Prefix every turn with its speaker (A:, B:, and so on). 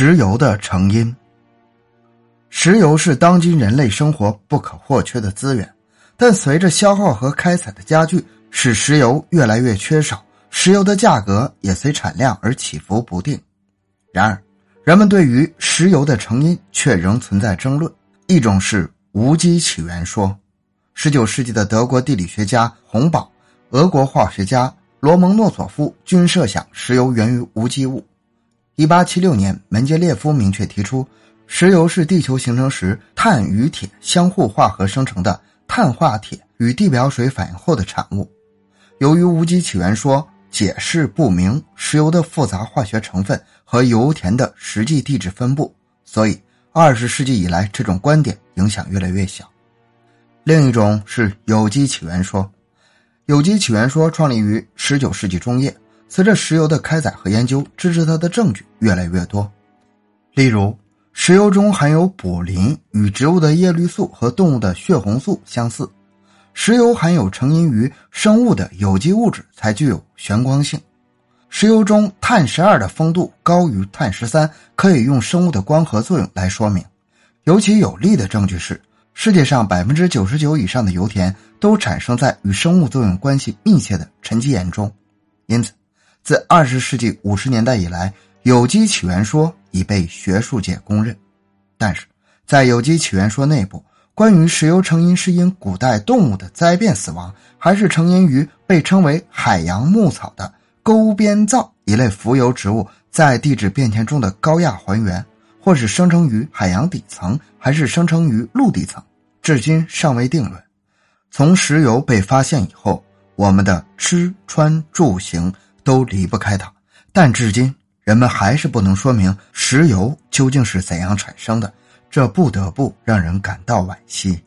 A: 石油的成因。石油是当今人类生活不可或缺的资源，但随着消耗和开采的加剧，使石油越来越缺少，石油的价格也随产量而起伏不定。然而，人们对于石油的成因却仍存在争论。一种是无机起源说。十九世纪的德国地理学家洪堡、俄国化学家罗蒙诺索夫均设想石油源于无机物。一八七六年，门捷列夫明确提出，石油是地球形成时碳与铁相互化合生成的碳化铁与地表水反应后的产物。由于无机起源说解释不明石油的复杂化学成分和油田的实际地质分布，所以二十世纪以来这种观点影响越来越小。另一种是有机起源说，有机起源说创立于十九世纪中叶。随着石油的开采和研究，支持它的证据越来越多。例如，石油中含有卟啉，与植物的叶绿素和动物的血红素相似。石油含有成因于生物的有机物质，才具有旋光性。石油中碳十二的丰度高于碳十三，可以用生物的光合作用来说明。尤其有力的证据是。世界上百分之九十九以上的油田都产生在与生物作用关系密切的沉积岩中，因此，自二十世纪五十年代以来，有机起源说已被学术界公认。但是，在有机起源说内部，关于石油成因是因古代动物的灾变死亡，还是成因于被称为海洋牧草的钩边藻一类浮游植物在地质变迁中的高压还原，或是生成于海洋底层，还是生成于陆地层？至今尚未定论。从石油被发现以后，我们的吃穿住行都离不开它。但至今，人们还是不能说明石油究竟是怎样产生的，这不得不让人感到惋惜。